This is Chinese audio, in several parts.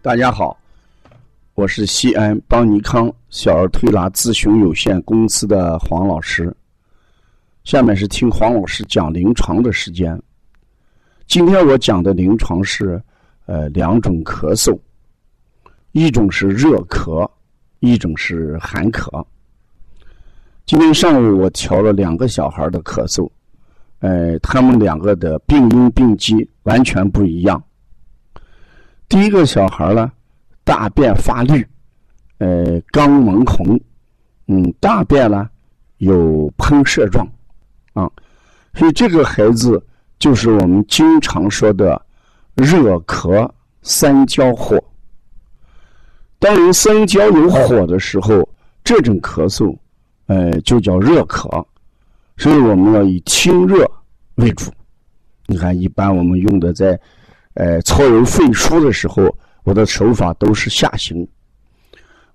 大家好，我是西安邦尼康小儿推拿咨询有限公司的黄老师。下面是听黄老师讲临床的时间。今天我讲的临床是呃两种咳嗽，一种是热咳，一种是寒咳。今天上午我调了两个小孩的咳嗽，呃，他们两个的病因病机完全不一样。第一个小孩呢，大便发绿，呃，肛门红，嗯，大便呢有喷射状，啊，所以这个孩子就是我们经常说的热咳三焦火。当有三焦有火的时候，这种咳嗽，呃，就叫热咳，所以我们要以清热为主。你看，一般我们用的在。呃，搓揉肺腧的时候，我的手法都是下行。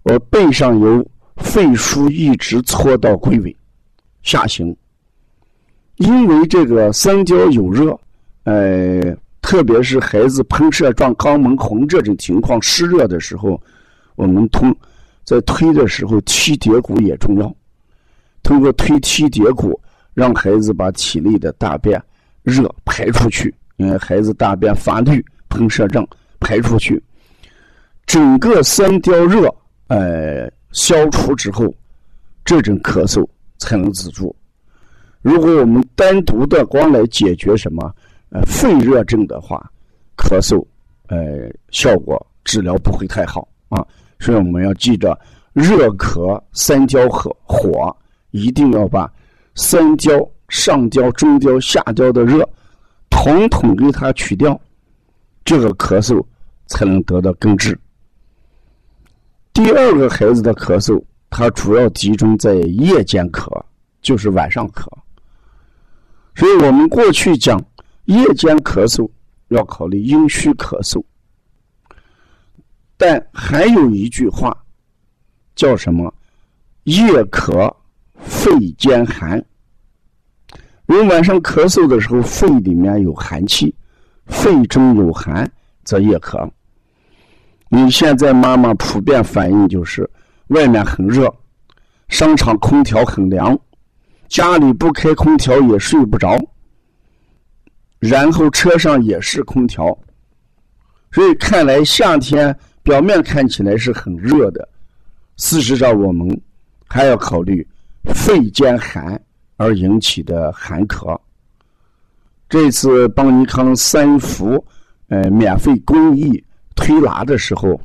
我背上由肺腧一直搓到龟尾，下行。因为这个三焦有热，呃，特别是孩子喷射状肛门红这种情况湿热的时候，我们通在推的时候踢蝶骨也重要。通过推踢蝶骨，让孩子把体内的大便热排出去。因为孩子大便发绿、喷射症排出去，整个三焦热呃消除之后，这种咳嗽才能止住。如果我们单独的光来解决什么呃肺热症的话，咳嗽呃效果治疗不会太好啊。所以我们要记着，热咳三焦和火，一定要把三焦上焦、中焦、下焦的热。统统给它去掉，这个咳嗽才能得到根治。第二个孩子的咳嗽，它主要集中在夜间咳，就是晚上咳。所以我们过去讲夜间咳嗽要考虑阴虚咳嗽，但还有一句话叫什么？夜咳肺兼寒。人晚上咳嗽的时候，肺里面有寒气，肺中有寒则夜咳。你现在妈妈普遍反应就是，外面很热，商场空调很凉，家里不开空调也睡不着，然后车上也是空调，所以看来夏天表面看起来是很热的，事实上我们还要考虑肺兼寒。而引起的寒咳。这次邦尼康三伏，呃，免费公益推拿的时候，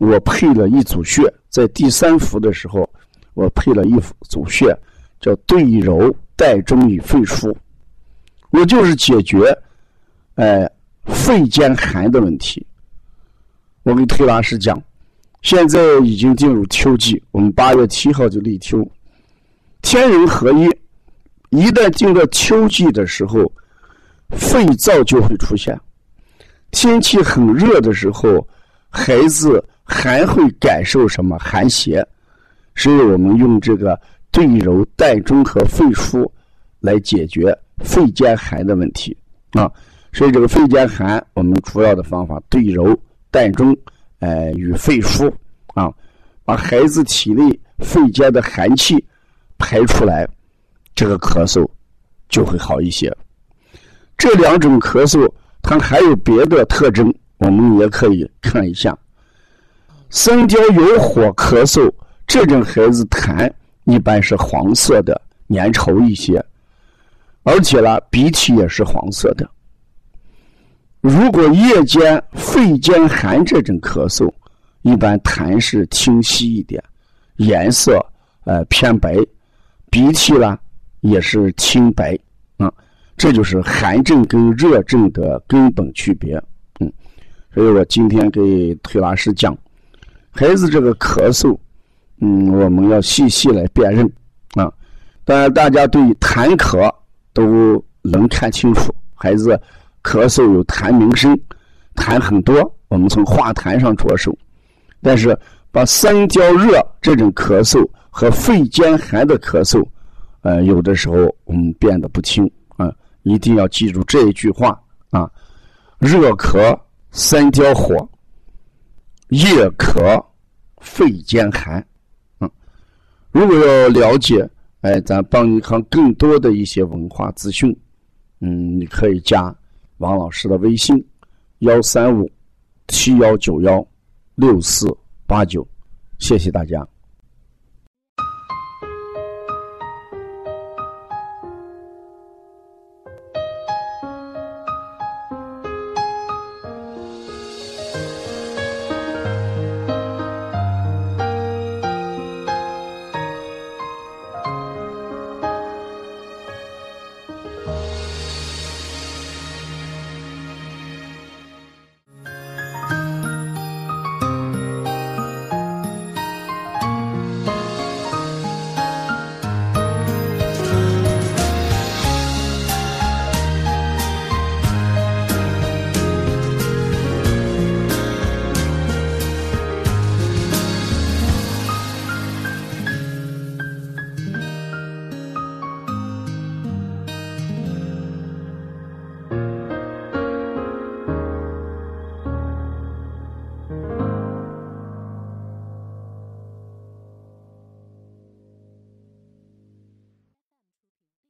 我配了一组穴，在第三伏的时候，我配了一组穴，叫对揉带中与肺腧。我就是解决，呃，肺兼寒的问题。我给推拿师讲，现在已经进入秋季，我们八月七号就立秋，天人合一。一旦进入秋季的时候，肺燥就会出现。天气很热的时候，孩子还会感受什么寒邪？所以我们用这个对揉带中和肺腧来解决肺间寒的问题啊。所以这个肺间寒，我们主要的方法对揉带中，呃，与肺腧啊，把孩子体内肺间的寒气排出来。这个咳嗽就会好一些。这两种咳嗽，它还有别的特征，我们也可以看一下。三焦有火咳嗽，这种孩子痰一般是黄色的，粘稠一些，而且呢，鼻涕也是黄色的。如果夜间肺间寒这种咳嗽，一般痰是清晰一点，颜色呃偏白，鼻涕呢。也是清白，啊，这就是寒症跟热症的根本区别，嗯，所以我今天给推拿师讲，孩子这个咳嗽，嗯，我们要细细来辨认，啊，当然大家对痰咳都能看清楚，孩子咳嗽有痰鸣声，痰很多，我们从化痰上着手，但是把三焦热这种咳嗽和肺间寒的咳嗽。呃，有的时候我们变得不清啊，一定要记住这一句话啊：热咳三焦火，夜咳、肺兼寒。嗯，如果要了解，哎，咱帮你看更多的一些文化资讯，嗯，你可以加王老师的微信：幺三五七幺九幺六四八九。谢谢大家。